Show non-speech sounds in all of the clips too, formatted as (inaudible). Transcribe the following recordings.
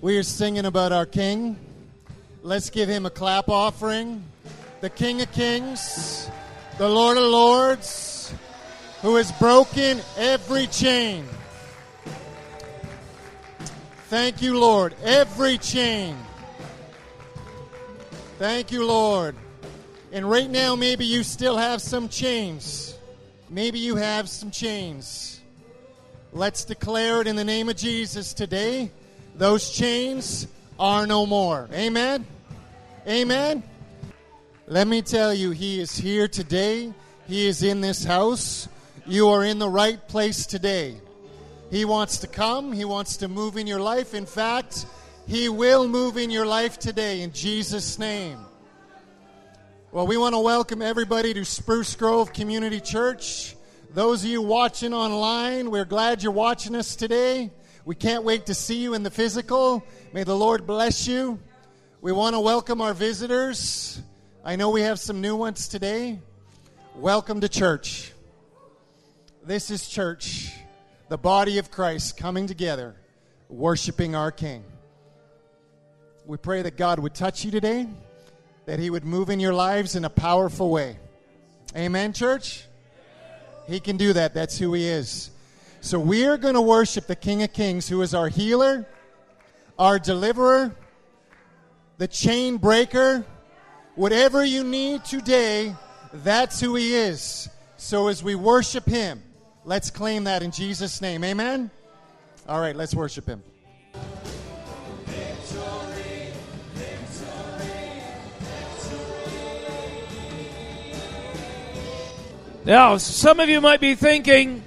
We are singing about our King. Let's give him a clap offering. The King of Kings, the Lord of Lords, who has broken every chain. Thank you, Lord. Every chain. Thank you, Lord. And right now, maybe you still have some chains. Maybe you have some chains. Let's declare it in the name of Jesus today. Those chains are no more. Amen. Amen. Let me tell you, He is here today. He is in this house. You are in the right place today. He wants to come, He wants to move in your life. In fact, He will move in your life today in Jesus' name. Well, we want to welcome everybody to Spruce Grove Community Church. Those of you watching online, we're glad you're watching us today. We can't wait to see you in the physical. May the Lord bless you. We want to welcome our visitors. I know we have some new ones today. Welcome to church. This is church, the body of Christ coming together, worshiping our King. We pray that God would touch you today, that He would move in your lives in a powerful way. Amen, church? He can do that. That's who He is. So we are going to worship the King of Kings, who is our healer, our deliverer, the chain breaker. Whatever you need today, that's who He is. So as we worship Him, let's claim that in Jesus' name. Amen? All right, let's worship Him. Now, some of you might be thinking,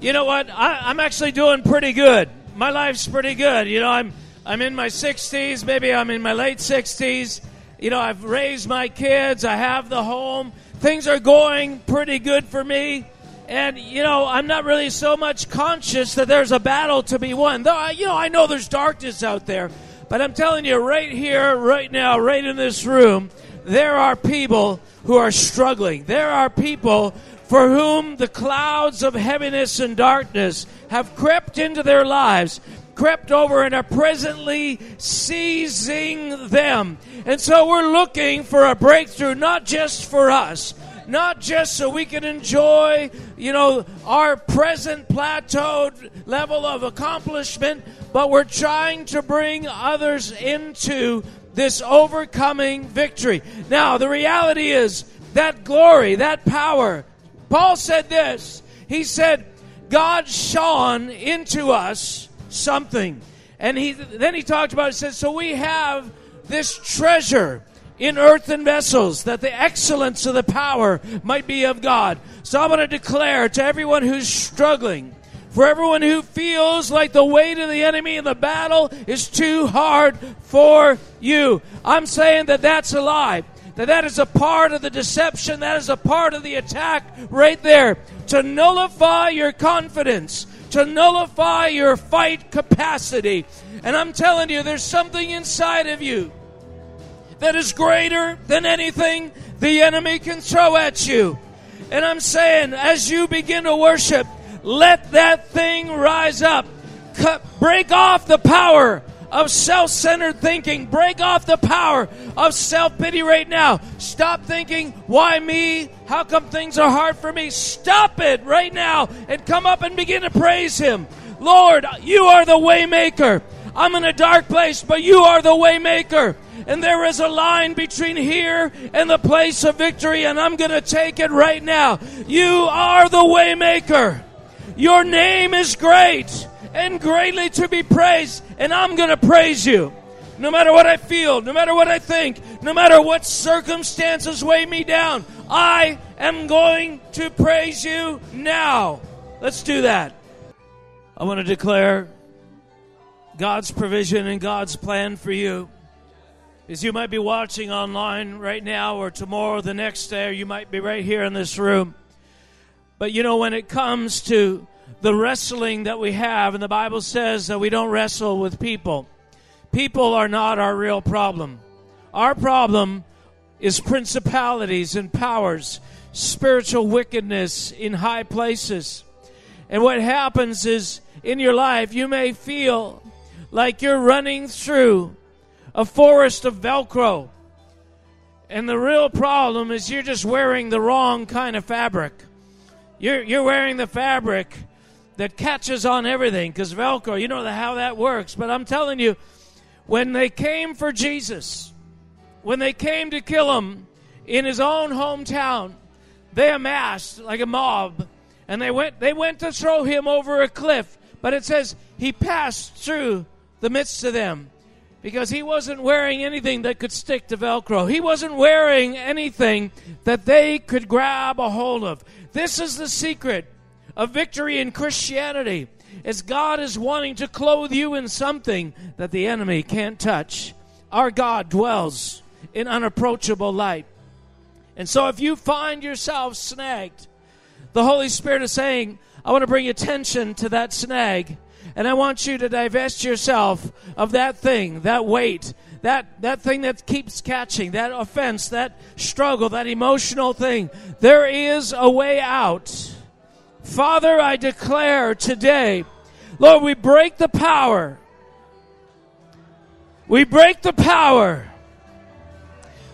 you know what? I, am actually doing pretty good. My life's pretty good. You know, I'm I'm in my 60s. Maybe I'm in my late 60s. You know, I've raised my kids. I have the home. Things are going pretty good for me. And you know, I'm not really so much conscious that there's a battle to be won. Though, I, you know, I know there's darkness out there. But I'm telling you, right here, right now, right in this room, there are people who are struggling. There are people for whom the clouds of heaviness and darkness have crept into their lives, crept over and are presently seizing them. And so we're looking for a breakthrough, not just for us, not just so we can enjoy, you know, our present plateaued level of accomplishment, but we're trying to bring others into this overcoming victory. Now, the reality is that glory, that power, Paul said this. He said, God shone into us something. And he then he talked about it, said, So we have this treasure in earthen vessels, that the excellence of the power might be of God. So I'm going to declare to everyone who's struggling, for everyone who feels like the weight of the enemy in the battle is too hard for you. I'm saying that that's a lie that that is a part of the deception, that is a part of the attack right there to nullify your confidence, to nullify your fight capacity. And I'm telling you, there's something inside of you that is greater than anything the enemy can throw at you. And I'm saying, as you begin to worship, let that thing rise up. Cut, break off the power of self centered thinking. Break off the power of self pity right now. Stop thinking, why me? How come things are hard for me? Stop it right now and come up and begin to praise Him. Lord, you are the waymaker. I'm in a dark place, but you are the waymaker. And there is a line between here and the place of victory, and I'm going to take it right now. You are the waymaker. Your name is great and greatly to be praised. And I'm going to praise you. No matter what I feel, no matter what I think, no matter what circumstances weigh me down, I am going to praise you now. Let's do that. I want to declare God's provision and God's plan for you. As you might be watching online right now, or tomorrow, the next day, or you might be right here in this room. But you know, when it comes to the wrestling that we have, and the Bible says that we don't wrestle with people. People are not our real problem. Our problem is principalities and powers, spiritual wickedness in high places. And what happens is in your life, you may feel like you're running through a forest of Velcro. And the real problem is you're just wearing the wrong kind of fabric. You're, you're wearing the fabric that catches on everything because Velcro, you know how that works. But I'm telling you, when they came for Jesus, when they came to kill him in his own hometown, they amassed like a mob and they went they went to throw him over a cliff. But it says he passed through the midst of them because he wasn't wearing anything that could stick to velcro. He wasn't wearing anything that they could grab a hold of. This is the secret of victory in christianity is god is wanting to clothe you in something that the enemy can't touch our god dwells in unapproachable light and so if you find yourself snagged, the Holy Spirit is saying, I want to bring attention to that snag. And I want you to divest yourself of that thing, that weight, that, that thing that keeps catching, that offense, that struggle, that emotional thing. There is a way out. Father, I declare today, Lord, we break the power. We break the power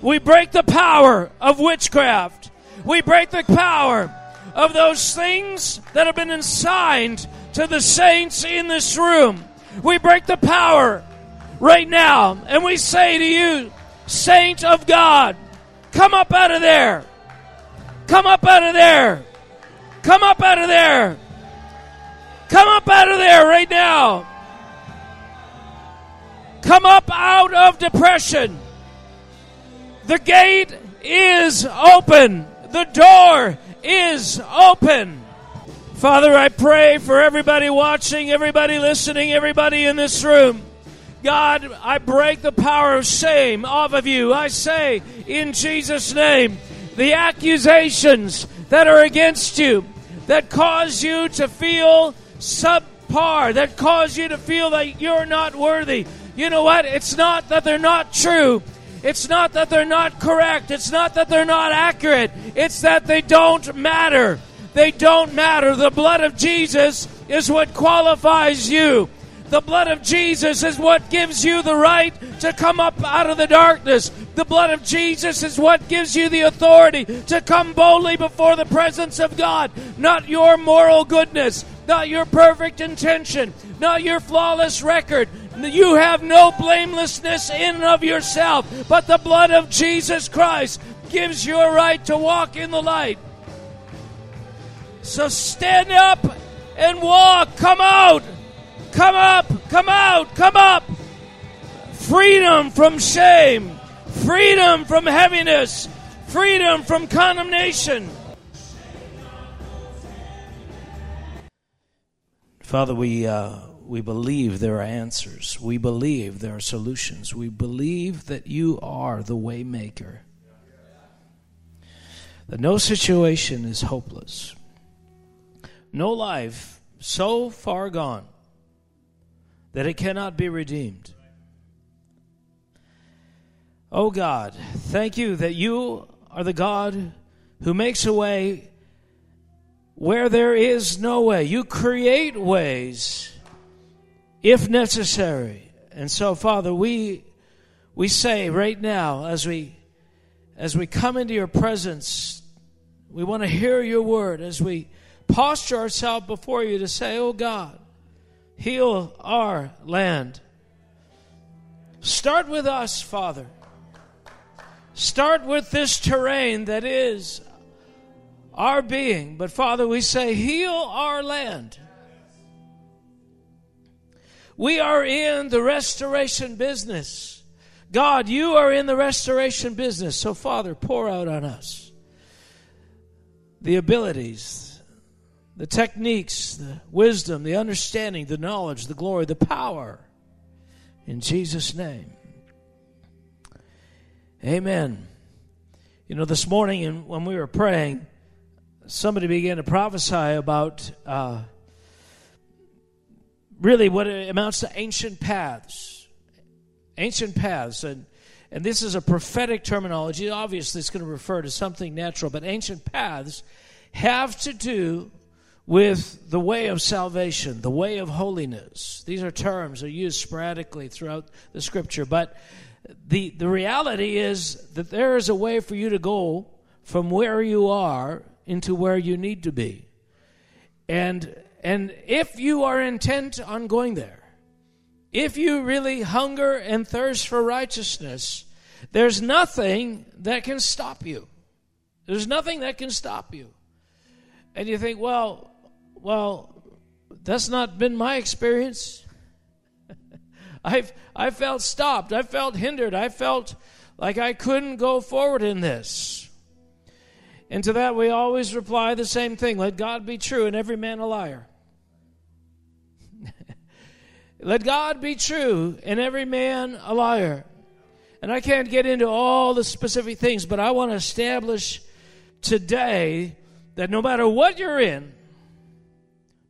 we break the power of witchcraft. We break the power of those things that have been assigned to the saints in this room. We break the power right now and we say to you, Saint of God, come up out of there. Come up out of there. Come up out of there. Come up out of there right now. Come up out of depression. The gate is open. The door is open. Father, I pray for everybody watching, everybody listening, everybody in this room. God, I break the power of shame off of you. I say in Jesus' name, the accusations that are against you, that cause you to feel subpar, that cause you to feel that you're not worthy. You know what? It's not that they're not true. It's not that they're not correct. It's not that they're not accurate. It's that they don't matter. They don't matter. The blood of Jesus is what qualifies you. The blood of Jesus is what gives you the right to come up out of the darkness. The blood of Jesus is what gives you the authority to come boldly before the presence of God. Not your moral goodness, not your perfect intention, not your flawless record, you have no blamelessness in and of yourself, but the blood of Jesus Christ gives you a right to walk in the light. So stand up and walk. Come out. Come up. Come out. Come up. Freedom from shame. Freedom from heaviness. Freedom from condemnation. Father, we. Uh, we believe there are answers. We believe there are solutions. We believe that you are the waymaker. That no situation is hopeless. No life so far gone that it cannot be redeemed. Oh God, thank you that you are the God who makes a way where there is no way. You create ways if necessary. And so, Father, we we say right now as we as we come into your presence, we want to hear your word as we posture ourselves before you to say, "Oh God, heal our land." Start with us, Father. Start with this terrain that is our being. But Father, we say, heal our land. We are in the restoration business. God, you are in the restoration business. So, Father, pour out on us the abilities, the techniques, the wisdom, the understanding, the knowledge, the glory, the power. In Jesus' name. Amen. You know, this morning when we were praying, somebody began to prophesy about. Uh, really what amounts to ancient paths. Ancient paths. And, and this is a prophetic terminology. Obviously, it's going to refer to something natural, but ancient paths have to do with the way of salvation, the way of holiness. These are terms that are used sporadically throughout the scripture, but the, the reality is that there is a way for you to go from where you are into where you need to be. And, and if you are intent on going there, if you really hunger and thirst for righteousness, there's nothing that can stop you. There's nothing that can stop you. And you think, well, well, that's not been my experience. (laughs) I've I felt stopped. I felt hindered. I felt like I couldn't go forward in this. And to that we always reply the same thing let God be true and every man a liar. (laughs) let God be true and every man a liar. And I can't get into all the specific things, but I want to establish today that no matter what you're in,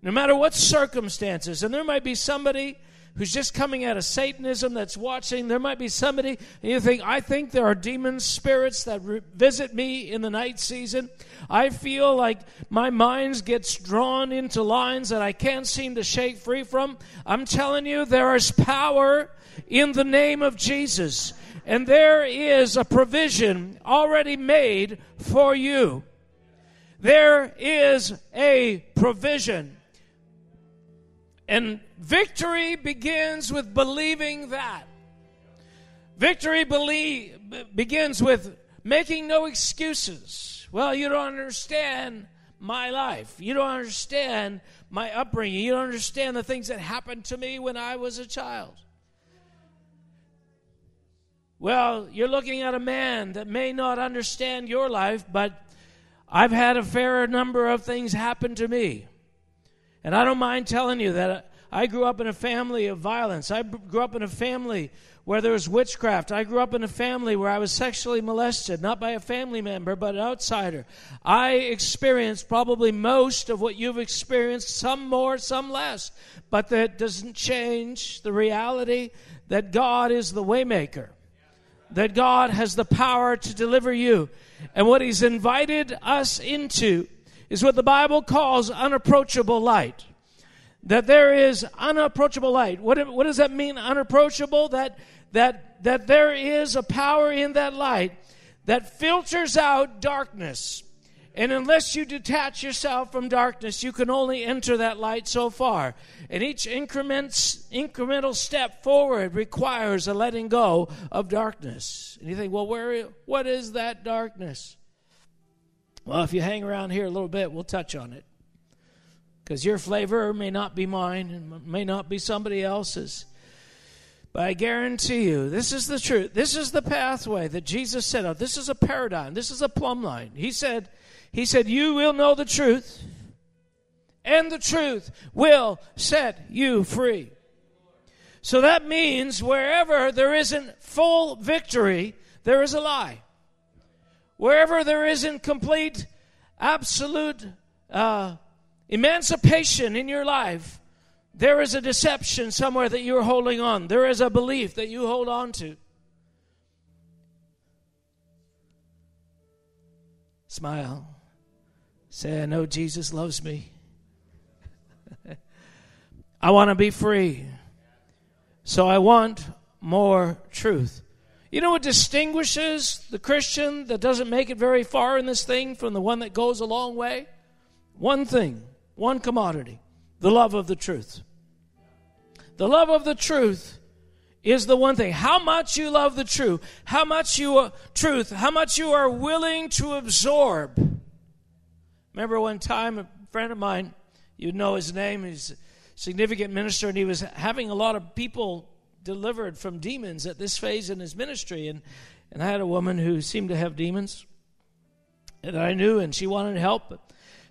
no matter what circumstances. And there might be somebody who's just coming out of Satanism that's watching. There might be somebody, and you think, I think there are demon spirits that re- visit me in the night season. I feel like my mind gets drawn into lines that I can't seem to shake free from. I'm telling you, there is power in the name of Jesus. And there is a provision already made for you. There is a provision. And victory begins with believing that. Victory believe, begins with making no excuses. Well, you don't understand my life. You don't understand my upbringing. You don't understand the things that happened to me when I was a child. Well, you're looking at a man that may not understand your life, but I've had a fair number of things happen to me. And I don't mind telling you that I grew up in a family of violence. I grew up in a family where there was witchcraft. I grew up in a family where I was sexually molested, not by a family member, but an outsider. I experienced probably most of what you've experienced, some more, some less. But that doesn't change the reality that God is the waymaker, that God has the power to deliver you. And what He's invited us into is what the Bible calls unapproachable light. That there is unapproachable light. What, what does that mean, unapproachable? That, that, that there is a power in that light that filters out darkness. And unless you detach yourself from darkness, you can only enter that light so far. And each increments, incremental step forward requires a letting go of darkness. And you think, well, where, what is that darkness? Well, if you hang around here a little bit, we'll touch on it. Because your flavor may not be mine and may not be somebody else's. But I guarantee you, this is the truth. This is the pathway that Jesus set out. This is a paradigm. This is a plumb line. He said, He said, You will know the truth, and the truth will set you free. So that means wherever there isn't full victory, there is a lie. Wherever there isn't complete, absolute uh, emancipation in your life, there is a deception somewhere that you're holding on. There is a belief that you hold on to. Smile. Say, I know Jesus loves me. (laughs) I want to be free. So I want more truth. You know what distinguishes the Christian that doesn't make it very far in this thing from the one that goes a long way? One thing, one commodity the love of the truth. The love of the truth is the one thing. How much you love the truth, how much you uh, truth, how much you are willing to absorb. Remember one time a friend of mine, you know his name, he's a significant minister, and he was having a lot of people delivered from demons at this phase in his ministry. And, and I had a woman who seemed to have demons that I knew, and she wanted help.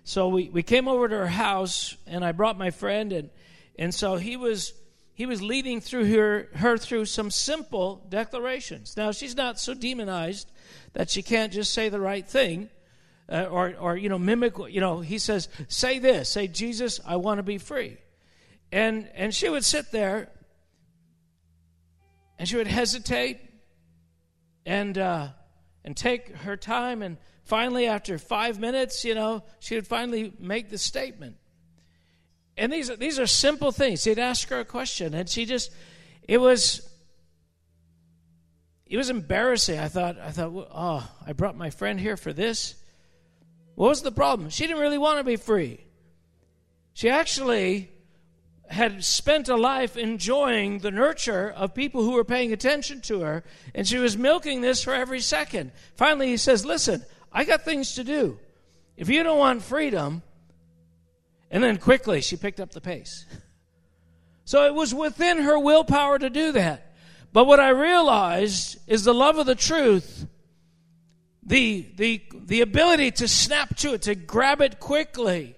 So we, we came over to her house, and I brought my friend, and, and so he was he was leading through her, her through some simple declarations. Now she's not so demonized that she can't just say the right thing, uh, or or you know mimic. You know he says, say this, say Jesus, I want to be free, and and she would sit there and she would hesitate and uh, and take her time and finally after five minutes you know she would finally make the statement and these these are simple things. He'd ask her a question, and she just it was it was embarrassing. I thought I thought oh I brought my friend here for this. What was the problem? She didn't really want to be free. She actually had spent a life enjoying the nurture of people who were paying attention to her, and she was milking this for every second. Finally, he says, Listen, I got things to do. If you don't want freedom, and then quickly she picked up the pace. So it was within her willpower to do that. But what I realized is the love of the truth, the, the, the ability to snap to it, to grab it quickly,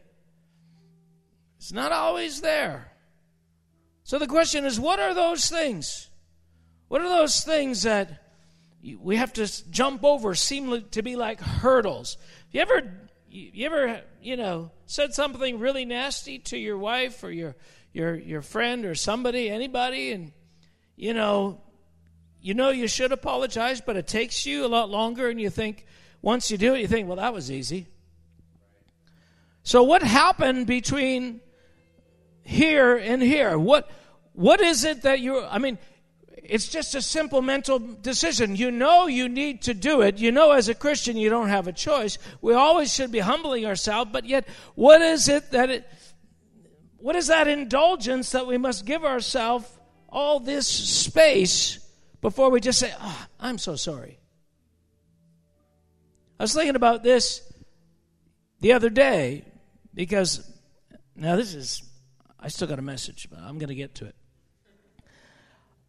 it's not always there. So the question is what are those things? What are those things that we have to jump over, seem to be like hurdles? You ever, you ever, you know, said something really nasty to your wife or your, your, your friend or somebody, anybody, and, you know, you know you should apologize, but it takes you a lot longer, and you think, once you do it, you think, well, that was easy. So, what happened between here and here? What, what is it that you, I mean, it's just a simple mental decision. You know you need to do it. You know as a Christian you don't have a choice. We always should be humbling ourselves, but yet what is it that it what is that indulgence that we must give ourselves all this space before we just say, oh, I'm so sorry. I was thinking about this the other day because now this is I still got a message, but I'm going to get to it.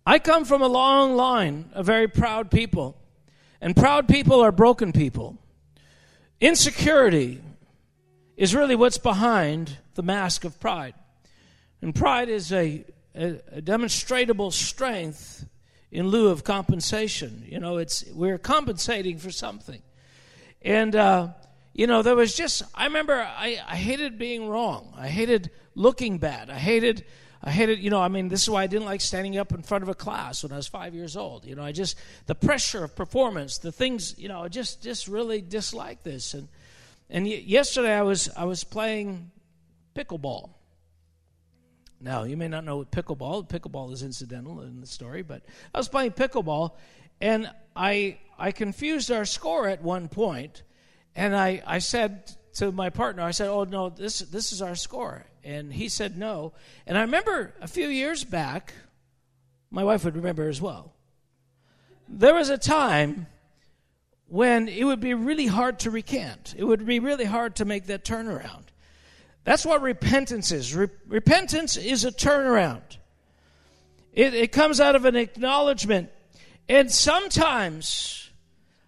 I come from a long line of very proud people, and proud people are broken people. Insecurity is really what's behind the mask of pride. And pride is a, a, a demonstrable strength in lieu of compensation. You know, it's we're compensating for something. And uh, you know, there was just I remember I, I hated being wrong. I hated looking bad. I hated I hated, you know, I mean, this is why I didn't like standing up in front of a class when I was five years old. You know, I just, the pressure of performance, the things, you know, I just, just really dislike this. And, and yesterday I was, I was playing pickleball. Now, you may not know what pickleball, pickleball is incidental in the story, but I was playing pickleball and I, I confused our score at one point, and I, I said to my partner, I said, "Oh no, this this is our score," and he said no. And I remember a few years back, my wife would remember as well. There was a time when it would be really hard to recant. It would be really hard to make that turnaround. That's what repentance is. Re- repentance is a turnaround. It, it comes out of an acknowledgement, and sometimes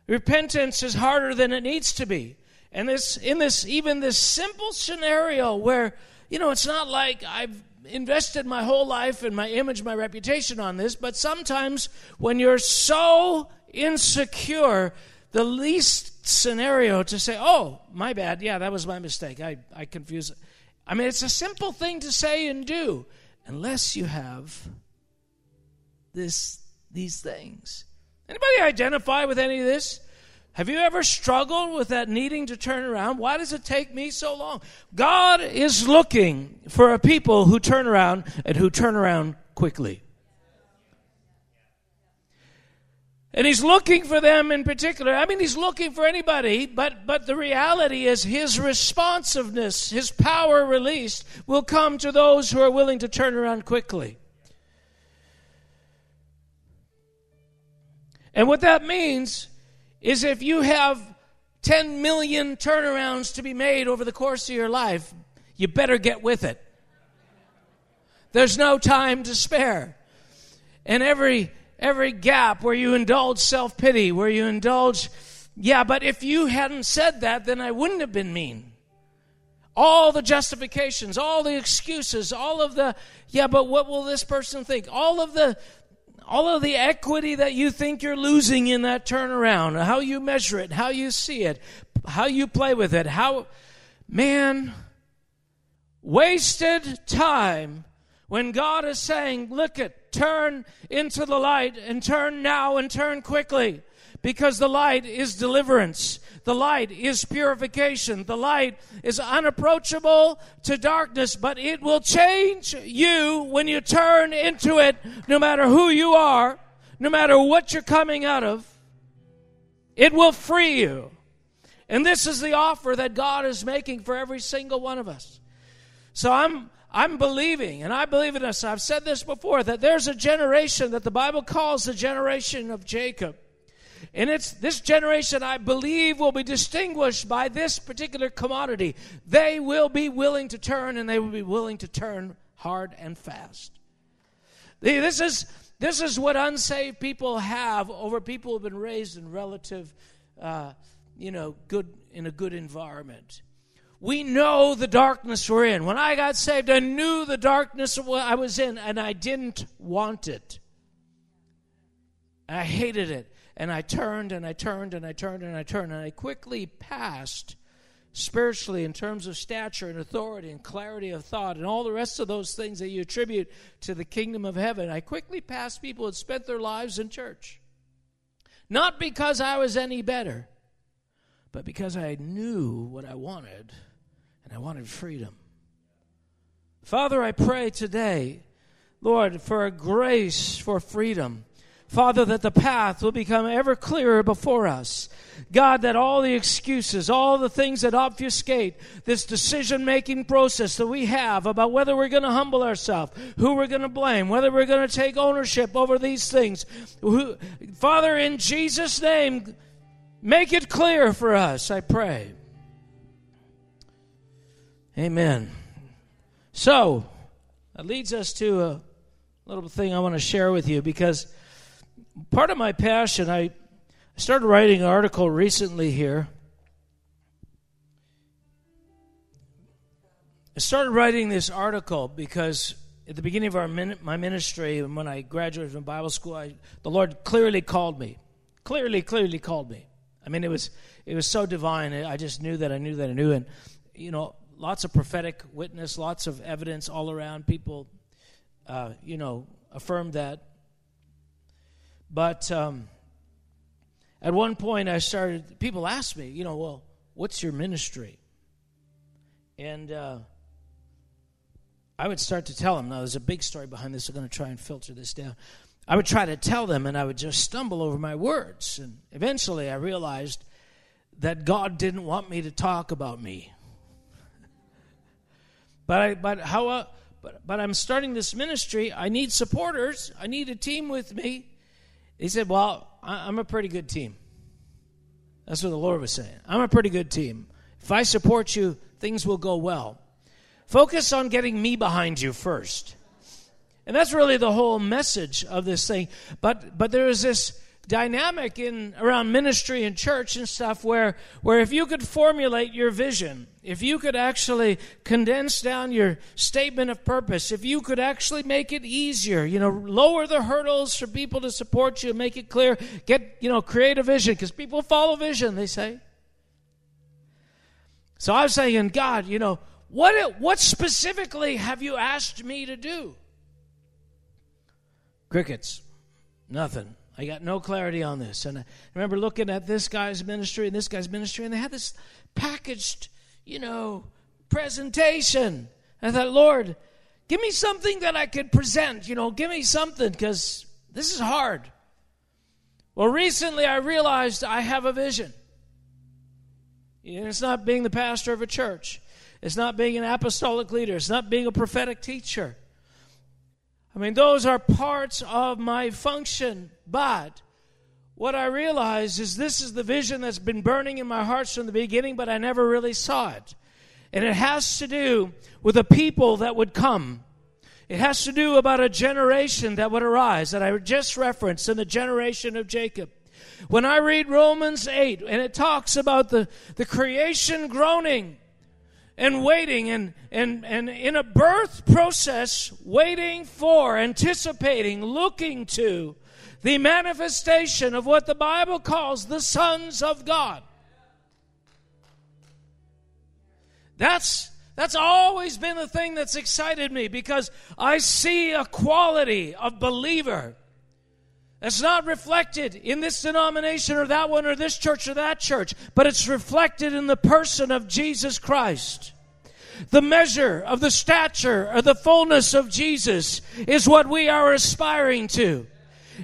repentance is harder than it needs to be. And this, in this, even this simple scenario where, you know, it's not like I've invested my whole life and my image, my reputation on this, but sometimes when you're so insecure, the least scenario to say, oh, my bad, yeah, that was my mistake. I, I confused it. I mean, it's a simple thing to say and do, unless you have this, these things. Anybody identify with any of this? Have you ever struggled with that needing to turn around? Why does it take me so long? God is looking for a people who turn around and who turn around quickly. And he's looking for them in particular. I mean, he's looking for anybody, but, but the reality is his responsiveness, his power released, will come to those who are willing to turn around quickly. And what that means is if you have 10 million turnarounds to be made over the course of your life, you better get with it. There's no time to spare. And every every gap where you indulge self-pity, where you indulge yeah, but if you hadn't said that, then I wouldn't have been mean. All the justifications, all the excuses, all of the, yeah, but what will this person think? All of the, all of the equity that you think you're losing in that turnaround, how you measure it, how you see it, how you play with it, how, man, wasted time when God is saying, look at, turn into the light and turn now and turn quickly. because the light is deliverance. The light is purification. The light is unapproachable to darkness, but it will change you when you turn into it, no matter who you are, no matter what you're coming out of. It will free you. And this is the offer that God is making for every single one of us. So I'm I'm believing, and I believe in this. I've said this before that there's a generation that the Bible calls the generation of Jacob. And it's this generation, I believe, will be distinguished by this particular commodity. They will be willing to turn, and they will be willing to turn hard and fast. This is, this is what unsaved people have over people who have been raised in relative, uh, you know, good in a good environment. We know the darkness we're in. When I got saved, I knew the darkness I was in, and I didn't want it. I hated it. And I turned and I turned and I turned and I turned, and I quickly passed spiritually in terms of stature and authority and clarity of thought and all the rest of those things that you attribute to the kingdom of heaven. I quickly passed people who had spent their lives in church. Not because I was any better, but because I knew what I wanted and I wanted freedom. Father, I pray today, Lord, for a grace for freedom. Father, that the path will become ever clearer before us. God, that all the excuses, all the things that obfuscate this decision making process that we have about whether we're going to humble ourselves, who we're going to blame, whether we're going to take ownership over these things. Who, Father, in Jesus' name, make it clear for us, I pray. Amen. So, that leads us to a little thing I want to share with you because part of my passion, I started writing an article recently here. I started writing this article because at the beginning of our my ministry, and when I graduated from Bible school, I, the Lord clearly called me. Clearly, clearly called me. I mean, it was it was so divine. I just knew that I knew that I knew, and you know, lots of prophetic witness, lots of evidence all around. People, uh, you know, affirmed that. But um, at one point, I started. People asked me, you know, well, what's your ministry? And uh, I would start to tell them. Now, there's a big story behind this. I'm going to try and filter this down. I would try to tell them, and I would just stumble over my words. And eventually, I realized that God didn't want me to talk about me. (laughs) but I, but how? Uh, but but I'm starting this ministry. I need supporters. I need a team with me. He said, "Well, I'm a pretty good team." That's what the Lord was saying. I'm a pretty good team. If I support you, things will go well. Focus on getting me behind you first. And that's really the whole message of this thing. But but there is this dynamic in around ministry and church and stuff where where if you could formulate your vision if you could actually condense down your statement of purpose if you could actually make it easier you know lower the hurdles for people to support you make it clear get you know create a vision because people follow vision they say. So i was saying god you know what what specifically have you asked me to do? Crickets. Nothing I got no clarity on this. And I remember looking at this guy's ministry and this guy's ministry, and they had this packaged, you know, presentation. I thought, Lord, give me something that I could present, you know, give me something, because this is hard. Well, recently I realized I have a vision. And it's not being the pastor of a church. It's not being an apostolic leader. It's not being a prophetic teacher. I mean, those are parts of my function. But what I realize is this is the vision that's been burning in my heart from the beginning, but I never really saw it. And it has to do with the people that would come. It has to do about a generation that would arise that I just referenced in the generation of Jacob. When I read Romans 8 and it talks about the, the creation groaning, and waiting and, and, and in a birth process, waiting for, anticipating, looking to the manifestation of what the Bible calls the sons of God. That's that's always been the thing that's excited me because I see a quality of believer It's not reflected in this denomination or that one or this church or that church, but it's reflected in the person of Jesus Christ. The measure of the stature or the fullness of Jesus is what we are aspiring to.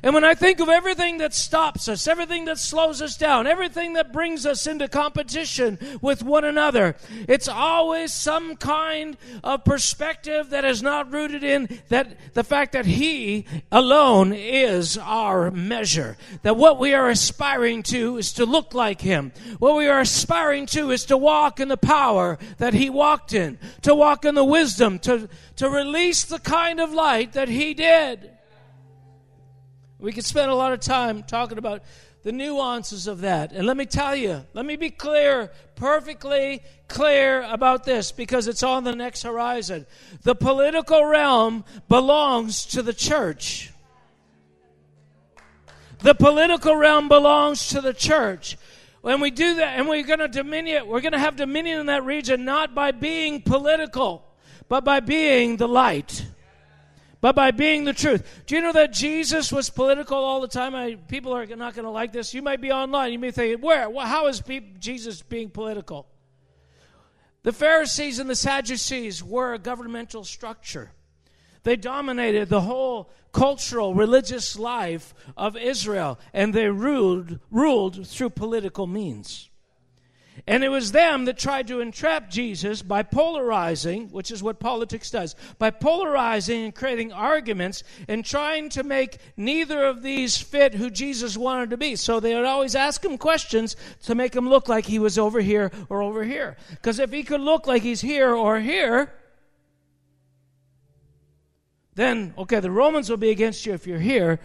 And when I think of everything that stops us, everything that slows us down, everything that brings us into competition with one another, it's always some kind of perspective that is not rooted in that the fact that He alone is our measure. That what we are aspiring to is to look like Him. What we are aspiring to is to walk in the power that He walked in, to walk in the wisdom, to, to release the kind of light that He did. We could spend a lot of time talking about the nuances of that. And let me tell you, let me be clear, perfectly clear about this because it's on the next horizon. The political realm belongs to the church. The political realm belongs to the church. When we do that, and we're going to dominion, we're going to have dominion in that region not by being political, but by being the light but by being the truth. Do you know that Jesus was political all the time? I, people are not going to like this. You might be online. You may think, where? Well, how is Jesus being political? The Pharisees and the Sadducees were a governmental structure. They dominated the whole cultural, religious life of Israel, and they ruled, ruled through political means. And it was them that tried to entrap Jesus by polarizing, which is what politics does, by polarizing and creating arguments and trying to make neither of these fit who Jesus wanted to be. So they would always ask him questions to make him look like he was over here or over here. Because if he could look like he's here or here, then, okay, the Romans will be against you if you're here,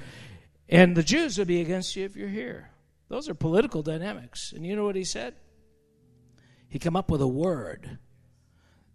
and the Jews will be against you if you're here. Those are political dynamics. And you know what he said? He come up with a word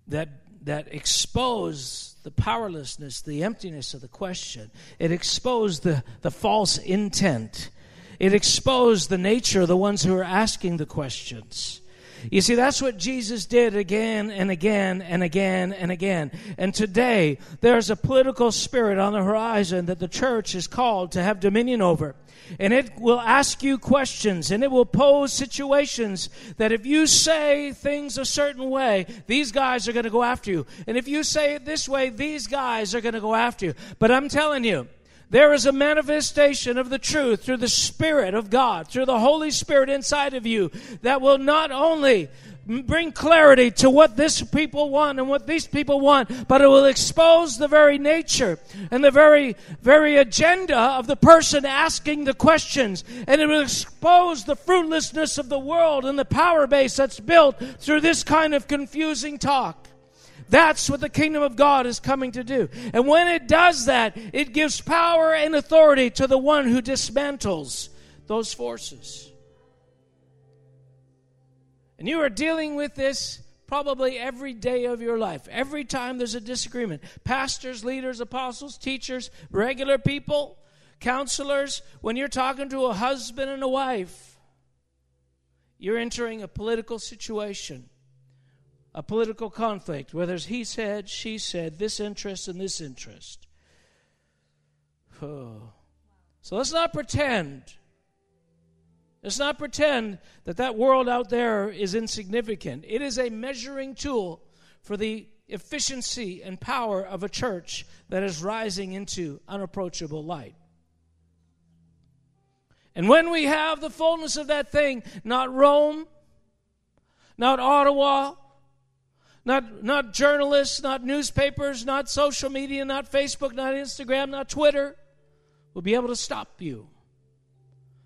that that exposed the powerlessness, the emptiness of the question. It exposed the, the false intent. It exposed the nature of the ones who are asking the questions. You see, that's what Jesus did again and again and again and again. And today, there's a political spirit on the horizon that the church is called to have dominion over and it will ask you questions and it will pose situations that if you say things a certain way, these guys are going to go after you. And if you say it this way, these guys are going to go after you. But I'm telling you, there is a manifestation of the truth through the Spirit of God, through the Holy Spirit inside of you that will not only bring clarity to what this people want and what these people want, but it will expose the very nature and the very, very agenda of the person asking the questions. And it will expose the fruitlessness of the world and the power base that's built through this kind of confusing talk. That's what the kingdom of God is coming to do. And when it does that, it gives power and authority to the one who dismantles those forces. And you are dealing with this probably every day of your life. Every time there's a disagreement. Pastors, leaders, apostles, teachers, regular people, counselors, when you're talking to a husband and a wife, you're entering a political situation, a political conflict whether there's he said, she said, this interest and this interest. Oh. So let's not pretend Let's not pretend that that world out there is insignificant. It is a measuring tool for the efficiency and power of a church that is rising into unapproachable light. And when we have the fullness of that thing, not Rome, not Ottawa, not, not journalists, not newspapers, not social media, not Facebook, not Instagram, not Twitter, will be able to stop you.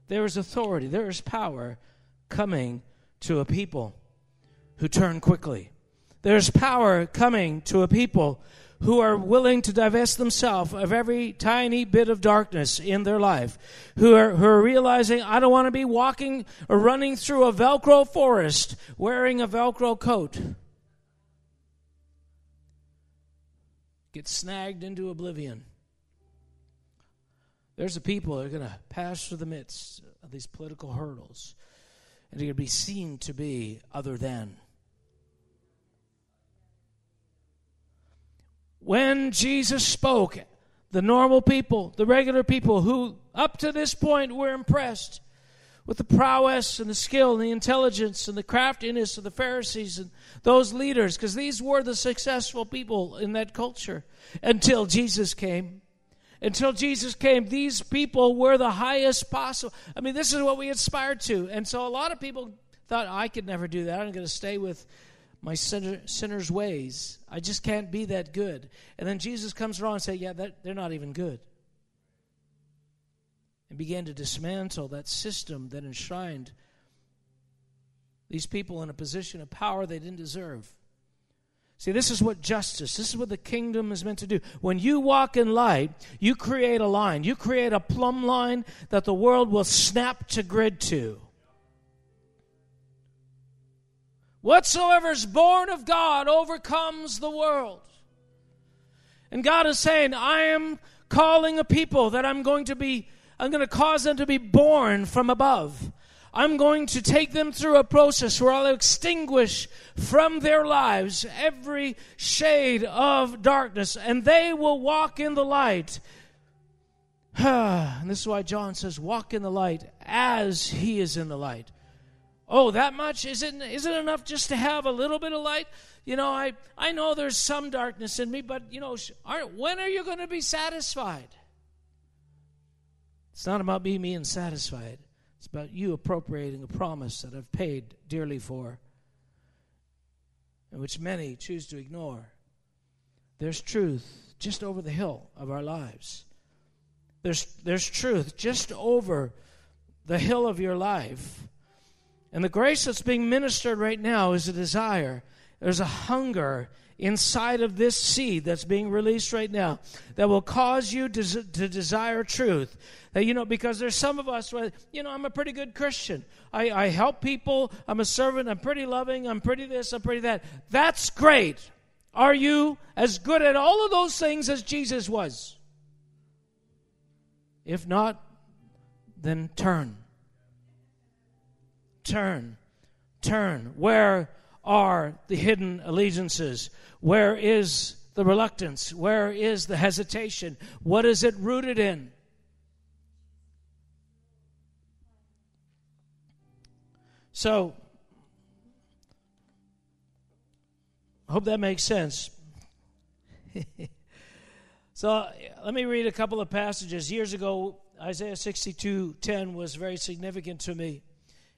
There is authority, there is power coming to a people who turn quickly. There's power coming to a people who are willing to divest themselves of every tiny bit of darkness in their life, who are, who are realizing, I don't want to be walking or running through a Velcro forest wearing a Velcro coat. Get snagged into oblivion. There's a people that are going to pass through the midst of these political hurdles and they're going to be seen to be other than. When Jesus spoke, the normal people, the regular people who Up to this point, we're impressed with the prowess and the skill and the intelligence and the craftiness of the Pharisees and those leaders, because these were the successful people in that culture until Jesus came. Until Jesus came, these people were the highest possible. I mean, this is what we aspired to. And so a lot of people thought, I could never do that. I'm going to stay with my sinner, sinner's ways. I just can't be that good. And then Jesus comes around and says, Yeah, that, they're not even good. And began to dismantle that system that enshrined these people in a position of power they didn't deserve. See, this is what justice, this is what the kingdom is meant to do. When you walk in light, you create a line. You create a plumb line that the world will snap to grid to. Whatsoever is born of God overcomes the world. And God is saying, I am calling a people that I'm going to be, I'm going to cause them to be born from above. I'm going to take them through a process where I'll extinguish from their lives every shade of darkness, and they will walk in the light. (sighs) and this is why John says, Walk in the light as he is in the light. Oh, that much? Is it, is it enough just to have a little bit of light? You know, I, I know there's some darkness in me, but, you know, aren't, when are you going to be satisfied? It's not about me being satisfied. It's about you appropriating a promise that I've paid dearly for and which many choose to ignore. There's truth just over the hill of our lives. There's, there's truth just over the hill of your life and the grace that's being ministered right now is a desire. There's a hunger inside of this seed that's being released right now that will cause you to, to desire truth. That, you know, because there's some of us where, you know, I'm a pretty good Christian. I, I help people. I'm a servant. I'm pretty loving. I'm pretty this. I'm pretty that. That's great. Are you as good at all of those things as Jesus was? If not, then turn turn, turn. Where are the hidden allegiances? Where is the reluctance? Where is the hesitation? What is it rooted in? So, I hope that makes sense. (laughs) so, let me read a couple of passages. Years ago, Isaiah 62:10 was very significant to me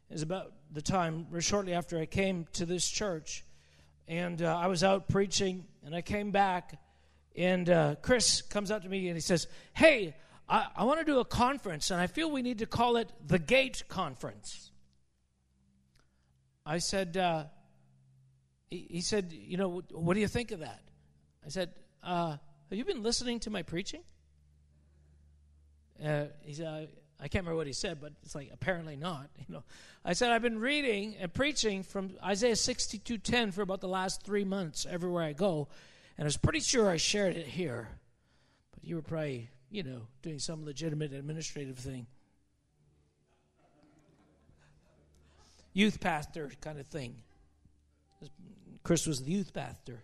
is about the time shortly after I came to this church. And uh, I was out preaching, and I came back, and uh, Chris comes up to me and he says, Hey, I, I want to do a conference, and I feel we need to call it the Gate Conference. I said, uh, he, he, said, You know, what do you think of that? I said, uh, Have you been listening to my preaching? Uh, he said, I can't remember what he said, but it's like apparently not. (laughs) You know, I said I've been reading and preaching from Isaiah 62:10 for about the last three months everywhere I go, and I was pretty sure I shared it here, but you were probably you know doing some legitimate administrative thing, youth pastor kind of thing. Chris was the youth pastor.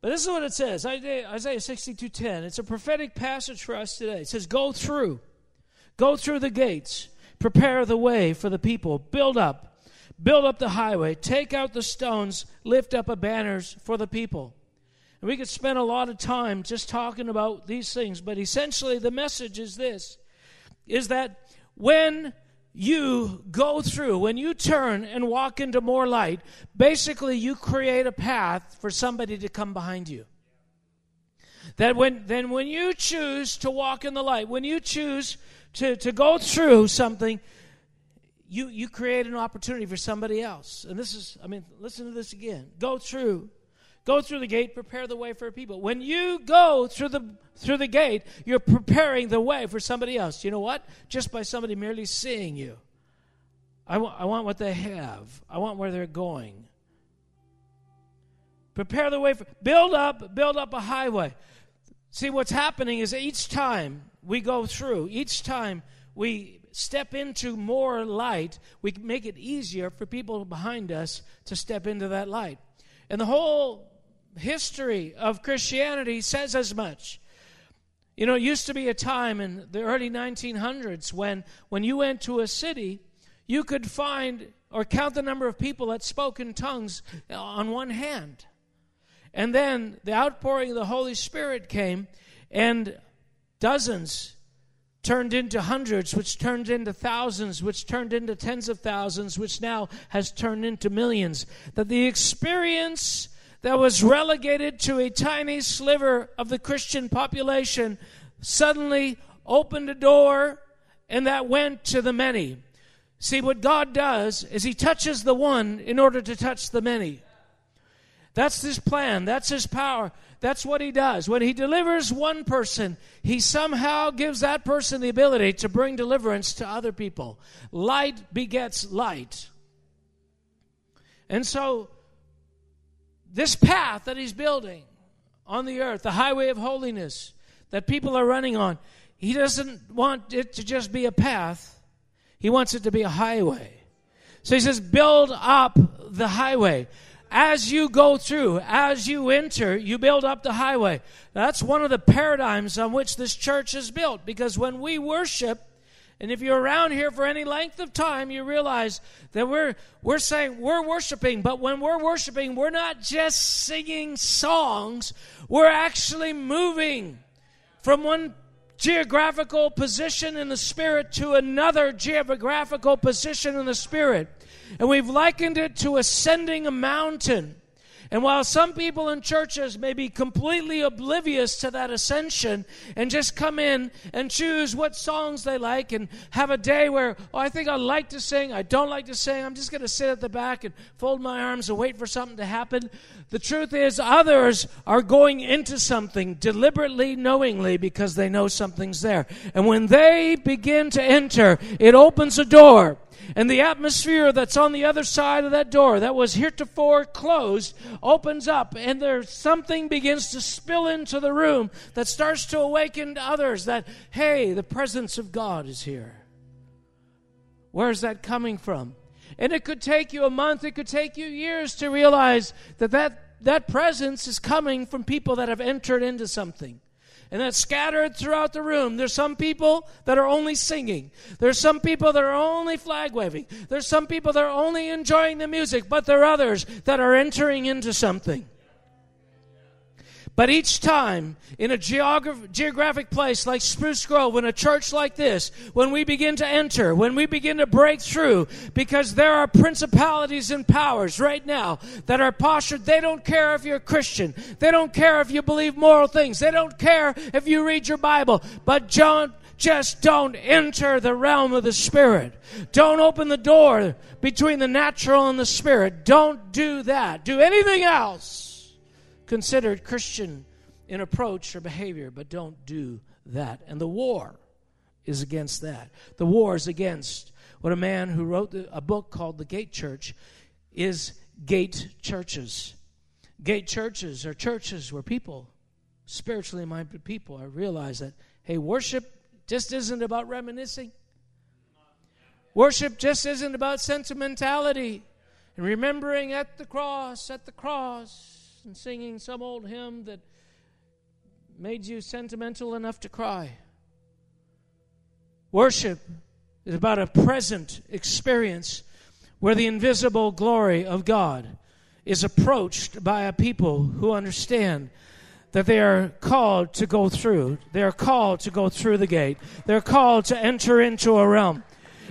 But this is what it says Isaiah 62:10. It's a prophetic passage for us today. It says, "Go through." Go through the gates, prepare the way for the people, build up, build up the highway, take out the stones, lift up a banners for the people. And we could spend a lot of time just talking about these things, but essentially the message is this is that when you go through, when you turn and walk into more light, basically you create a path for somebody to come behind you. That when then when you choose to walk in the light, when you choose to, to go through something, you, you create an opportunity for somebody else. And this is, I mean, listen to this again. Go through. Go through the gate, prepare the way for people. When you go through the through the gate, you're preparing the way for somebody else. You know what? Just by somebody merely seeing you. I, I want what they have. I want where they're going. Prepare the way for build up, build up a highway. See what's happening is each time we go through, each time we step into more light, we make it easier for people behind us to step into that light. And the whole history of Christianity says as much. You know, it used to be a time in the early 1900s when, when you went to a city, you could find or count the number of people that spoke in tongues on one hand. And then the outpouring of the Holy Spirit came, and dozens turned into hundreds, which turned into thousands, which turned into tens of thousands, which now has turned into millions. That the experience that was relegated to a tiny sliver of the Christian population suddenly opened a door and that went to the many. See, what God does is He touches the one in order to touch the many. That's His plan, that's His power. That's what He does. When He delivers one person, He somehow gives that person the ability to bring deliverance to other people. Light begets light. And so, this path that He's building on the earth, the highway of holiness that people are running on, He doesn't want it to just be a path. He wants it to be a highway. So he says, build up the highway. As you go through, as you enter, you build up the highway. That's one of the paradigms on which this church is built because when we worship, and if you're around here for any length of time, you realize that we're, we're saying we're worshiping, but when we're worshiping, we're not just singing songs, we're actually moving from one geographical position in the Spirit to another geographical position in the Spirit. And we've likened it to ascending a mountain. And while some people in churches may be completely oblivious to that ascension and just come in and choose what songs they like and have a day where, oh, I think I like to sing, I don't like to sing, I'm just going to sit at the back and fold my arms and wait for something to happen. The truth is, others are going into something deliberately, knowingly, because they know something's there. And when they begin to enter, it opens a door and the atmosphere that's on the other side of that door that was heretofore closed opens up, and there's something begins to spill into the room that starts to awaken others that, hey, the presence of God is here. Where's that coming from? And it could take you a month, it could take you years to realize that that, that presence is coming from people that have entered into something and that's scattered throughout the room. There's some people that are only singing. There's some people that are only flag waving. There's some people that are only enjoying the music, but there are others that are entering into something. But each time in a geograph- geographic place like Spruce Grove, in a church like this, when we begin to enter, when we begin to break through, because there are principalities and powers right now that are postured, they don't care if you're a Christian. They don't care if you believe moral things. They don't care if you read your Bible. But don't, just don't enter the realm of the Spirit. Don't open the door between the natural and the Spirit. Don't do that. Do anything else considered Christian in approach or behavior, but don't do that. And the war is against that. The war is against what a man who wrote a book called The Gate Church is gate churches. Gate churches are churches where people, spiritually minded people, I realize that, hey, worship just isn't about reminiscing. Worship just isn't about sentimentality and remembering at the cross, at the cross and singing some old hymn that made you sentimental enough to cry. Worship is about a present experience where the invisible glory of God is approached by a people who understand that they are called to go through. They are called to go through the gate. They're called to enter into a realm.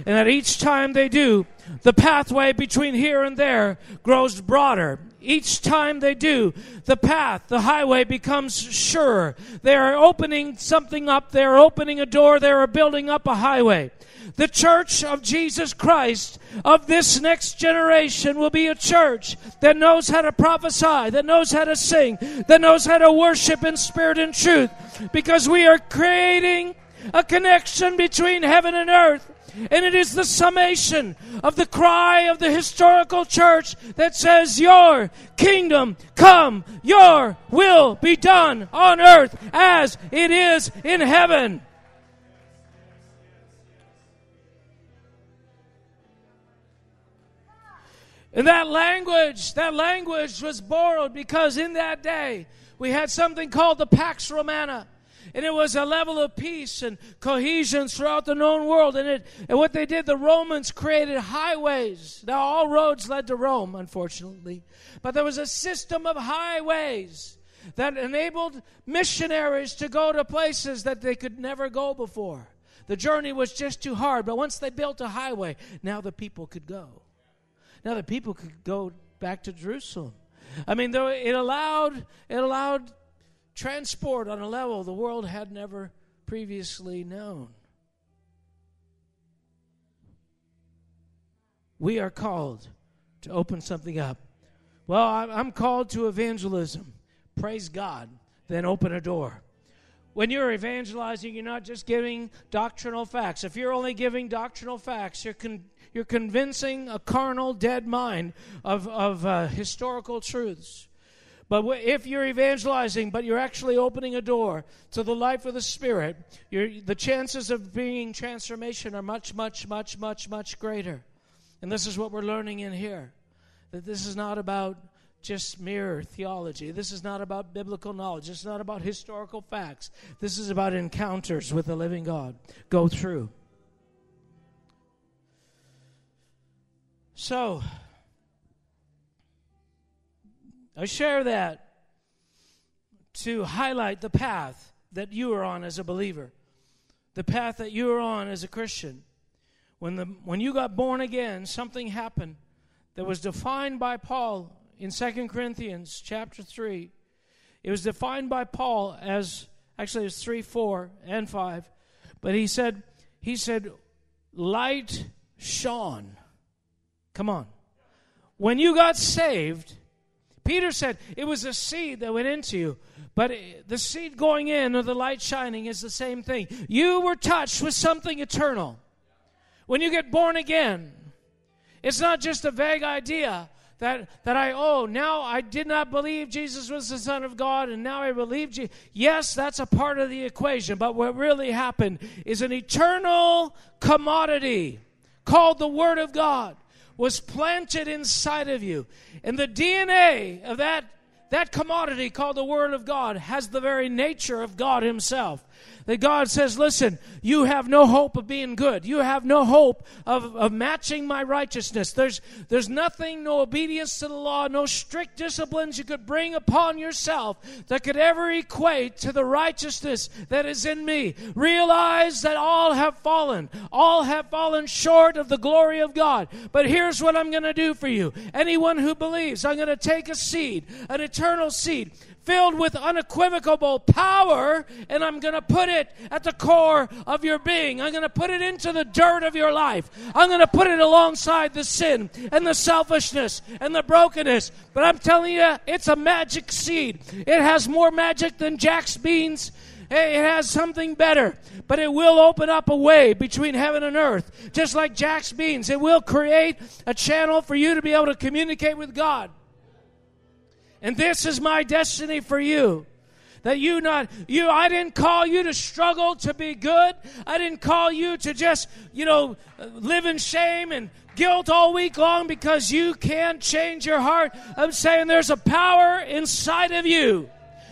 And that each time they do, the pathway between here and there grows broader. Each time they do, the path, the highway becomes surer. They are opening something up. They are opening a door. They are building up a highway. The church of Jesus Christ of this next generation will be a church that knows how to prophesy, that knows how to sing, that knows how to worship in spirit and truth, because we are creating a connection between heaven and earth and it is the summation of the cry of the historical church that says, Your kingdom come, your will be done on earth as it is in heaven. And that language, that language was borrowed because in that day we had something called the Pax Romana. And it was a level of peace and cohesion throughout the known world. And, it, and what they did, the Romans created highways. Now, all roads led to Rome, unfortunately, but there was a system of highways that enabled missionaries to go to places that they could never go before. The journey was just too hard, but once they built a highway, now the people could go. Now the people could go back to Jerusalem. I mean, though it allowed it allowed transport on a level the world had never previously known. We are called to open something up. Well, I'm called to evangelism. Praise God. Then open a door. When you're evangelizing, you're not just giving doctrinal facts. If you're only giving doctrinal facts, you're, con- you're convincing a carnal, dead mind of, of uh, historical truths. But if you're evangelizing, but you're actually opening a door to the life of the Spirit, the chances of being transformation are much, much, much, much, much greater. And this is what we're learning in here that this is not about just mere theology. This is not about biblical knowledge. It's not about historical facts. This is about encounters with the living God. Go through. So, I share that to highlight the path that you are on as a believer, the path that you are on as a Christian. When, the, when you got born again, something happened that was defined by Paul in 2 Corinthians chapter 3. It was defined by Paul as actually it's 3, 4, and 5. But he said, he said, light shone. Come on. When you got saved, Peter said it was a seed that went into you, but the seed going in or the light shining is the same thing. You were touched with something eternal. When you get born again, it's not just a vague idea that, that I, oh, now I did not believe Jesus was the Son of God, and now I believe Jesus. Yes, that's a part of the equation, but what really happened is an eternal commodity called the Word of God was planted inside of you. And the DNA of that, that commodity called the Word of God has the very nature of God Himself that God says, listen, you have no hope of being good. You have no hope of, of matching my righteousness. There's, there's nothing, no obedience to the law, no strict disciplines you could bring upon yourself that could ever equate to the righteousness that is in me. Realize that all have fallen. All have fallen short of the glory of God. But here's what I'm going to do for you. Anyone who believes, I'm going to take a seed, an eternal seed, filled with unequivocal power, and I'm going to put it at the core of your being. I'm going to put it into the dirt of your life. I'm going to put it alongside the sin and the selfishness and the brokenness. But I'm telling you, it's a magic seed. It has more magic than Jack's beans. It has something better, but it will open up a way between heaven and earth. Just like Jack's beans, it will create a channel for you to be able to communicate with God. And this is my destiny for you. That you not, you, I didn't call you to struggle to be good. I didn't call you to just, you know, live in shame and guilt all week long because you can't change your heart. I'm saying there's a power inside of you.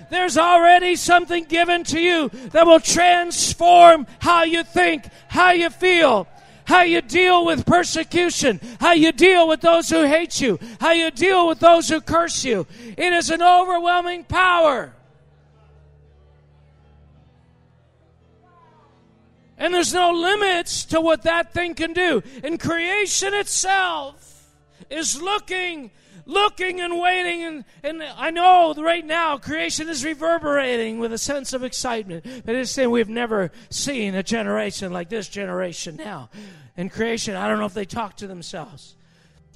There's already something given to you that will transform how you think, how you feel, how you deal with persecution, how you deal with those who hate you, how you deal with those who curse you. It is an overwhelming power. And there's no limits to what that thing can do. And creation itself is looking looking and waiting. And, and I know right now creation is reverberating with a sense of excitement. But it's saying we've never seen a generation like this generation now. In creation, I don't know if they talk to themselves.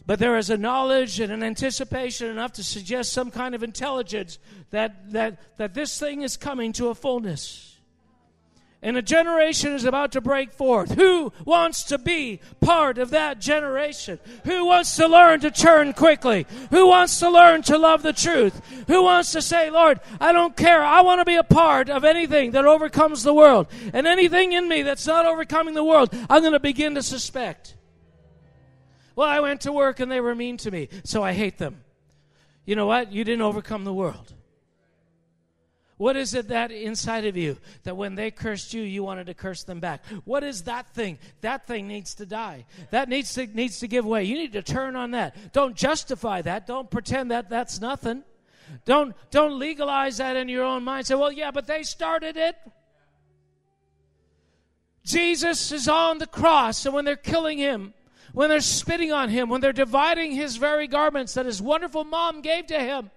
But there is a knowledge and an anticipation enough to suggest some kind of intelligence that, that, that this thing is coming to a fullness and a generation is about to break forth. Who wants to be part of that generation? Who wants to learn to turn quickly? Who wants to learn to love the truth? Who wants to say, Lord, I don't care. I want to be a part of anything that overcomes the world. And anything in me that's not overcoming the world, I'm going to begin to suspect. Well, I went to work and they were mean to me, so I hate them. You know what? You didn't overcome the world. What is it that inside of you that when they cursed you, you wanted to curse them back? What is that thing? That thing needs to die. That needs to needs to give way. You need to turn on that. Don't justify that. Don't pretend that that's nothing. Don't don't legalize that in your own mind. Say, well, yeah, but they started it. Jesus is on the cross, and when they're killing him, when they're spitting on him, when they're dividing his very garments that his wonderful mom gave to him.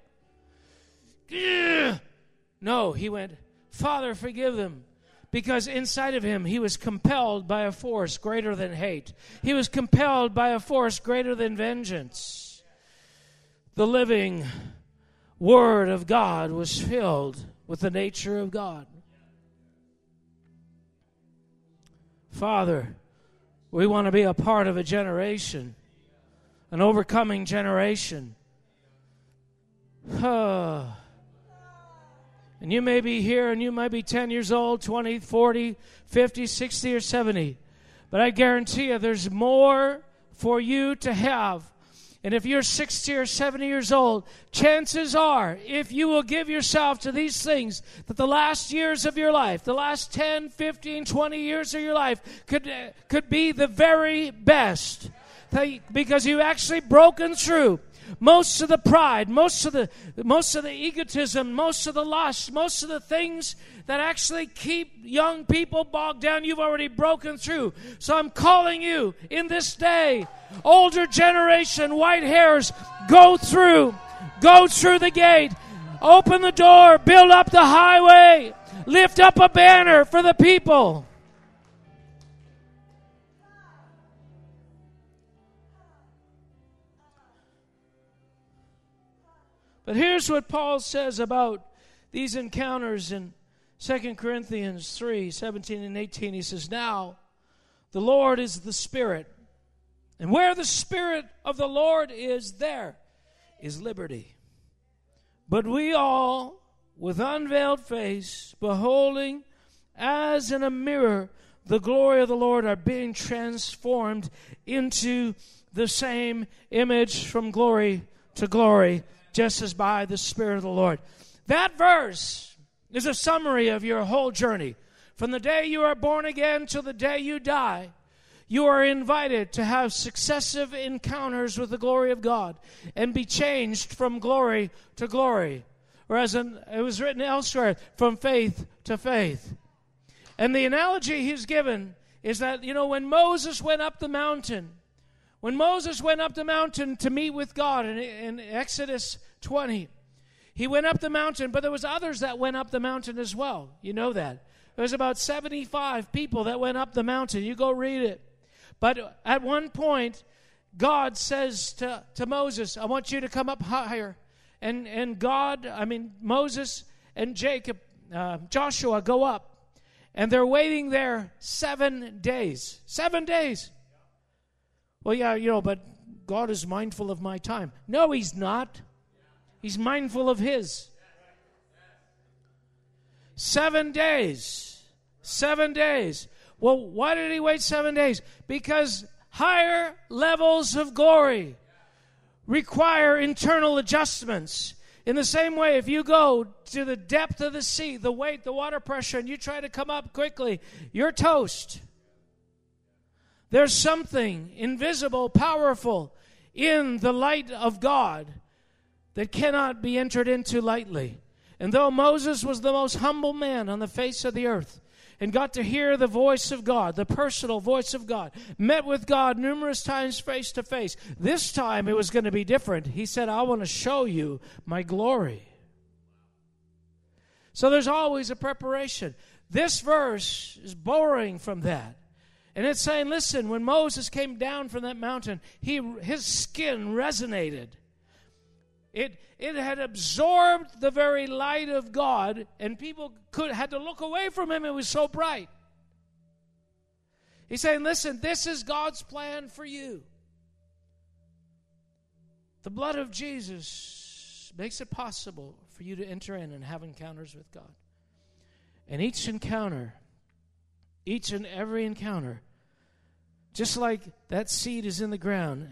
No, he went, Father, forgive them. Because inside of him, he was compelled by a force greater than hate. He was compelled by a force greater than vengeance. The living Word of God was filled with the nature of God. Father, we want to be a part of a generation, an overcoming generation. (sighs) Ah. And you may be here and you might be 10 years old, 20, 40, 50, 60, or 70. But I guarantee you there's more for you to have and if you're 60 or 70 years old, chances are, if you will give yourself to these things, that the last years of your life, the last 10, 15, 20 years of your life, could, uh, could be the very best. Because you've actually broken through most of the pride, most of the most of the egotism, most of the lust, most of the things that actually keep young people bogged down, you've already broken through. So I'm calling you in this day, older generation, white hairs, go through, go through the gate, open the door, build up the highway, lift up a banner for the people. But here's what Paul says about these encounters in 2 Corinthians 3 17 and 18. He says, Now the Lord is the Spirit, and where the Spirit of the Lord is, there is liberty. But we all, with unveiled face, beholding as in a mirror the glory of the Lord, are being transformed into the same image from glory to glory just as by the Spirit of the Lord. That verse is a summary of your whole journey. From the day you are born again till the day you die, you are invited to have successive encounters with the glory of God and be changed from glory to glory. Whereas in, it was written elsewhere, from faith to faith. And the analogy he's given is that, you know, when Moses went up the mountain, when Moses went up the mountain to meet with God in, in Exodus 20, he went up the mountain, but there was others that went up the mountain as well. You know that. There was about 75 people that went up the mountain. You go read it. But at one point, God says to, to Moses, I want you to come up higher. And, and God, I mean, Moses and Jacob, uh, Joshua go up. And they're waiting there seven days. Seven days. Well, yeah, you know, but God is mindful of my time. No, He's not. He's mindful of His. Seven days. Seven days. Well, why did He wait seven days? Because higher levels of glory require internal adjustments. In the same way, if you go to the depth of the sea, the weight, the water pressure, and you try to come up quickly, you're toast. There's something invisible, powerful in the light of God that cannot be entered into lightly. And though Moses was the most humble man on the face of the earth, and got to hear the voice of God, the personal voice of God, met with God numerous times face to face. This time it was going to be different. He said, I want to show you my glory. So there's always a preparation. This verse is borrowing from that. And it's saying, listen, when Moses came down from that mountain, he, his skin resonated. It, it had absorbed the very light of God, and people could, had to look away from him. It was so bright. He's saying, listen, this is God's plan for you. The blood of Jesus makes it possible for you to enter in and have encounters with God. And each encounter each and every encounter. Just like that seed is in the ground,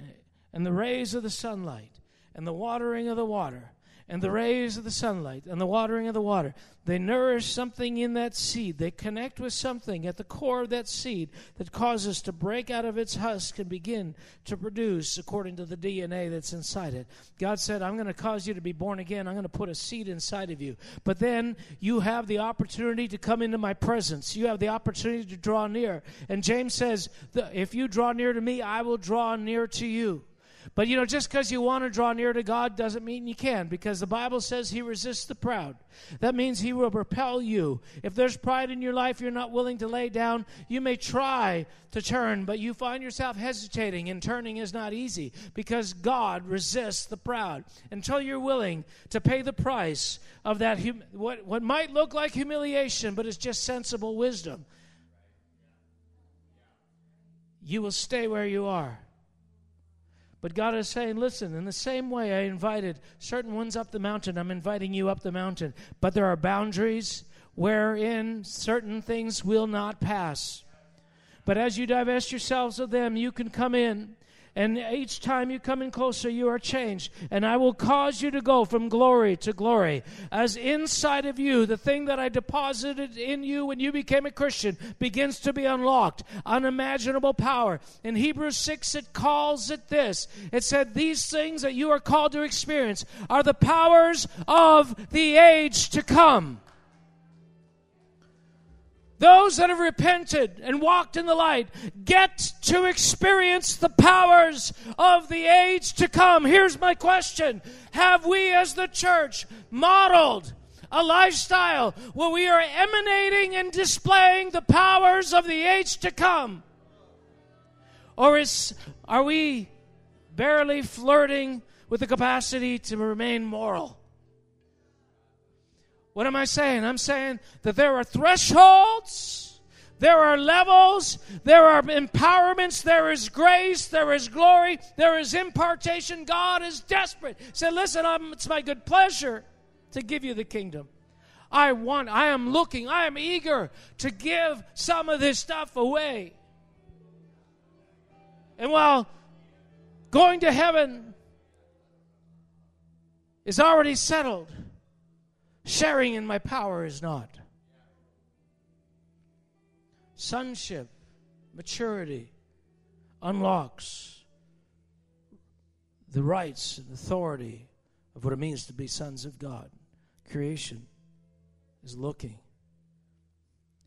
and the rays of the sunlight, and the watering of the water, and the rays of the sunlight and the watering of the water. They nourish something in that seed. They connect with something at the core of that seed that causes to break out of its husk and begin to produce according to the DNA that's inside it. God said, I'm going to cause you to be born again. I'm going to put a seed inside of you. But then you have the opportunity to come into my presence. You have the opportunity to draw near. And James says, If you draw near to me, I will draw near to you. But you know, just because you want to draw near to God doesn't mean you can, because the Bible says He resists the proud. That means He will repel you. If there's pride in your life you're not willing to lay down, you may try to turn, but you find yourself hesitating, and turning is not easy because God resists the proud. Until you're willing to pay the price of that, hum- what, what might look like humiliation, but is just sensible wisdom, you will stay where you are. But God is saying, listen, in the same way I invited certain ones up the mountain, I'm inviting you up the mountain. But there are boundaries wherein certain things will not pass. But as you divest yourselves of them, you can come in and each time you come in closer, you are changed. And I will cause you to go from glory to glory. As inside of you, the thing that I deposited in you when you became a Christian begins to be unlocked. Unimaginable power. In Hebrews 6, it calls it this it said, These things that you are called to experience are the powers of the age to come. Those that have repented and walked in the light get to experience the powers of the age to come. Here's my question Have we as the church modeled a lifestyle where we are emanating and displaying the powers of the age to come? Or is, are we barely flirting with the capacity to remain moral? What am I saying? I'm saying that there are thresholds, there are levels, there are empowerments, there is grace, there is glory, there is impartation. God is desperate. Say, listen, I'm, it's my good pleasure to give you the kingdom. I want, I am looking, I am eager to give some of this stuff away. And while going to heaven is already settled, Sharing in my power is not. Sonship, maturity unlocks the rights and authority of what it means to be sons of God. Creation is looking.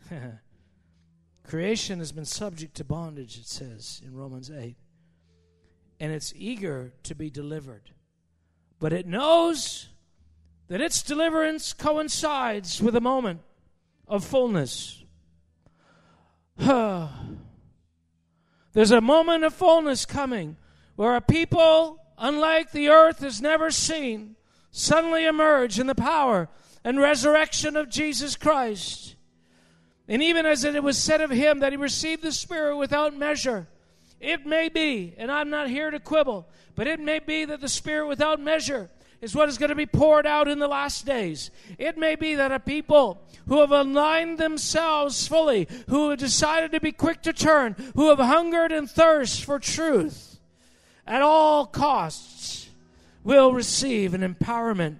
(laughs) Creation has been subject to bondage, it says in Romans 8. And it's eager to be delivered. But it knows that its deliverance coincides with a moment of fullness. (sighs) There's a moment of fullness coming where a people, unlike the earth has never seen, suddenly emerge in the power and resurrection of Jesus Christ. And even as it was said of him that he received the Spirit without measure, it may be, and I'm not here to quibble, but it may be that the Spirit without measure is what is going to be poured out in the last days. It may be that a people who have aligned themselves fully, who have decided to be quick to turn, who have hungered and thirst for truth at all costs, will receive an empowerment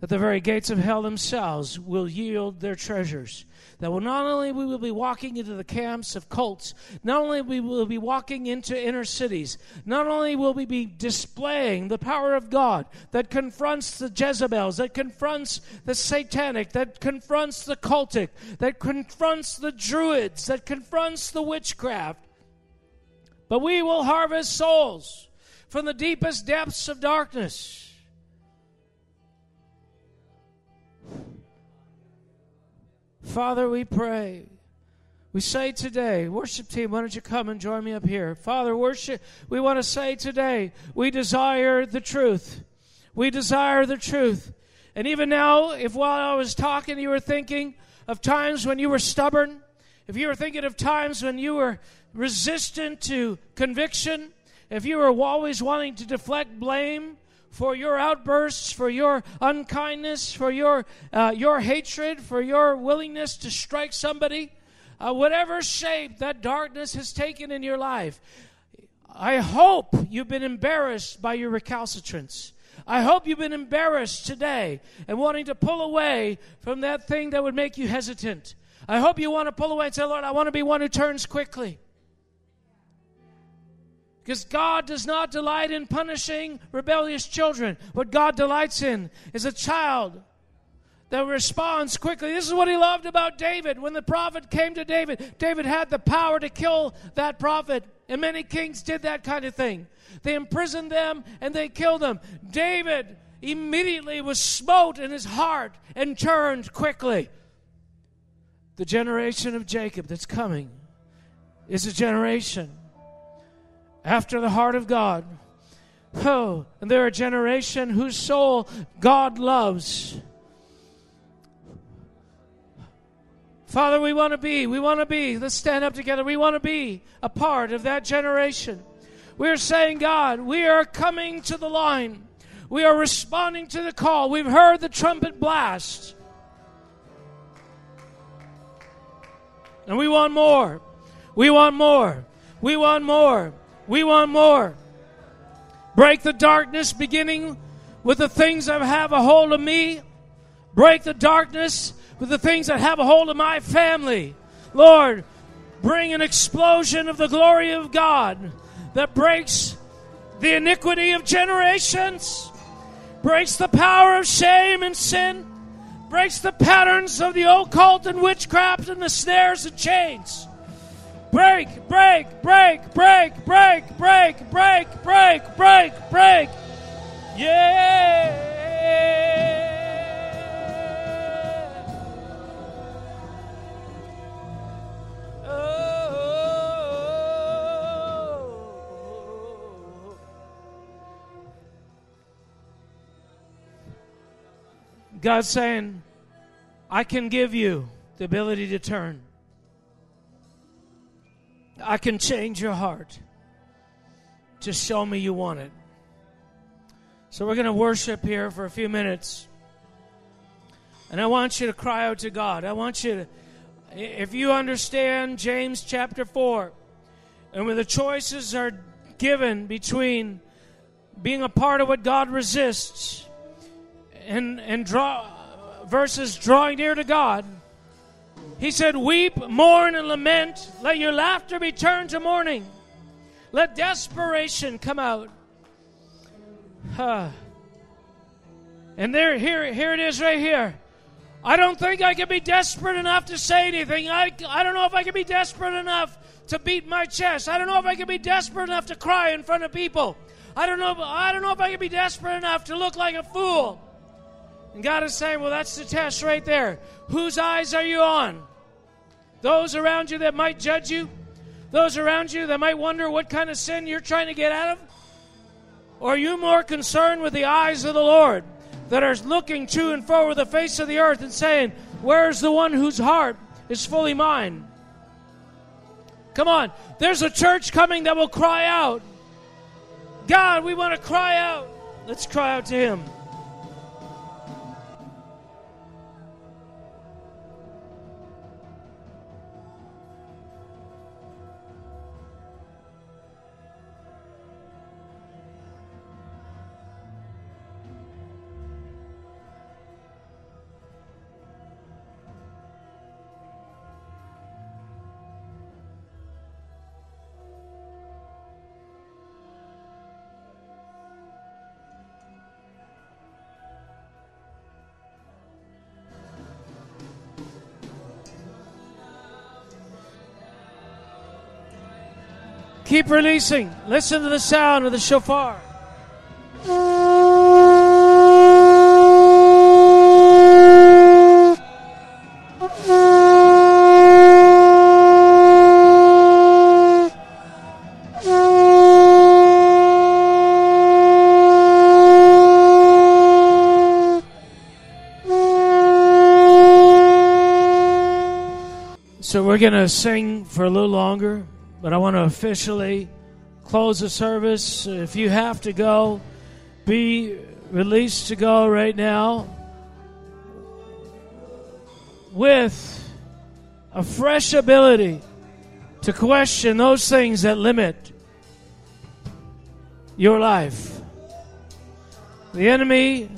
that the very gates of hell themselves will yield their treasures that will not only we will be walking into the camps of cults, not only we will be walking into inner cities, not only will we be displaying the power of God that confronts the Jezebels, that confronts the satanic, that confronts the cultic, that confronts the druids, that confronts the witchcraft, but we will harvest souls from the deepest depths of darkness Father, we pray. We say today, worship team, why don't you come and join me up here? Father, worship, we want to say today, we desire the truth. We desire the truth. And even now, if while I was talking, you were thinking of times when you were stubborn, if you were thinking of times when you were resistant to conviction, if you were always wanting to deflect blame, for your outbursts, for your unkindness, for your, uh, your hatred, for your willingness to strike somebody, uh, whatever shape that darkness has taken in your life. I hope you've been embarrassed by your recalcitrance. I hope you've been embarrassed today and wanting to pull away from that thing that would make you hesitant. I hope you want to pull away and say, Lord, I want to be one who turns quickly. Because God does not delight in punishing rebellious children. What God delights in is a child that responds quickly. This is what he loved about David. When the prophet came to David, David had the power to kill that prophet. And many kings did that kind of thing. They imprisoned them and they killed them. David immediately was smote in his heart and turned quickly. The generation of Jacob that's coming is a generation after the heart of God. Oh, and they're a generation whose soul God loves. Father, we want to be, we want to be, let's stand up together. We want to be a part of that generation. We're saying, God, we are coming to the line. We are responding to the call. We've heard the trumpet blast. And we want more. We want more. We want more. We want more. Break the darkness beginning with the things that have a hold of me. Break the darkness with the things that have a hold of my family. Lord, bring an explosion of the glory of God that breaks the iniquity of generations, breaks the power of shame and sin, breaks the patterns of the occult and witchcraft and the snares and chains. Break, break, break, break, break, break, break, break, break, break. Yeah. Oh. God's saying, I can give you the ability to turn. I can change your heart. Just show me you want it. So we're going to worship here for a few minutes. And I want you to cry out to God. I want you to, if you understand James chapter 4, and when the choices are given between being a part of what God resists and, and draw verses drawing near to God, he said, Weep, mourn, and lament. Let your laughter be turned to mourning. Let desperation come out. Huh. (sighs) And there, here, here it is right here. I don't think I can be desperate enough to say anything. I, I don't know if I can be desperate enough to beat my chest. I don't know if I can be desperate enough to cry in front of people. I don't know. I don't know if I can be desperate enough to look like a fool. And God is saying, well, that's the test right there. Whose eyes are you on? Those around you that might judge you? Those around you that might wonder what kind of sin you're trying to get out of? Or are you more concerned with the eyes of the Lord that are looking to and fro over the face of the earth and saying, Where's the one whose heart is fully mine? Come on, there's a church coming that will cry out. God, we want to cry out. Let's cry out to Him. Keep releasing. Listen to the sound of the shofar. So we're going to sing for a little longer. But I want to officially close the service. If you have to go, be released to go right now with a fresh ability to question those things that limit your life. The enemy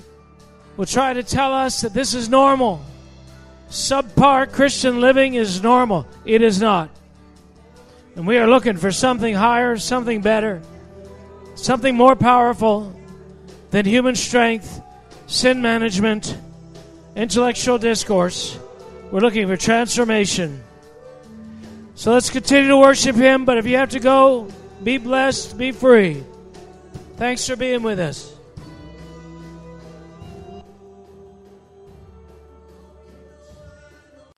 will try to tell us that this is normal. Subpar Christian living is normal. It is not. And we are looking for something higher, something better, something more powerful than human strength, sin management, intellectual discourse. We're looking for transformation. So let's continue to worship Him, but if you have to go, be blessed, be free. Thanks for being with us.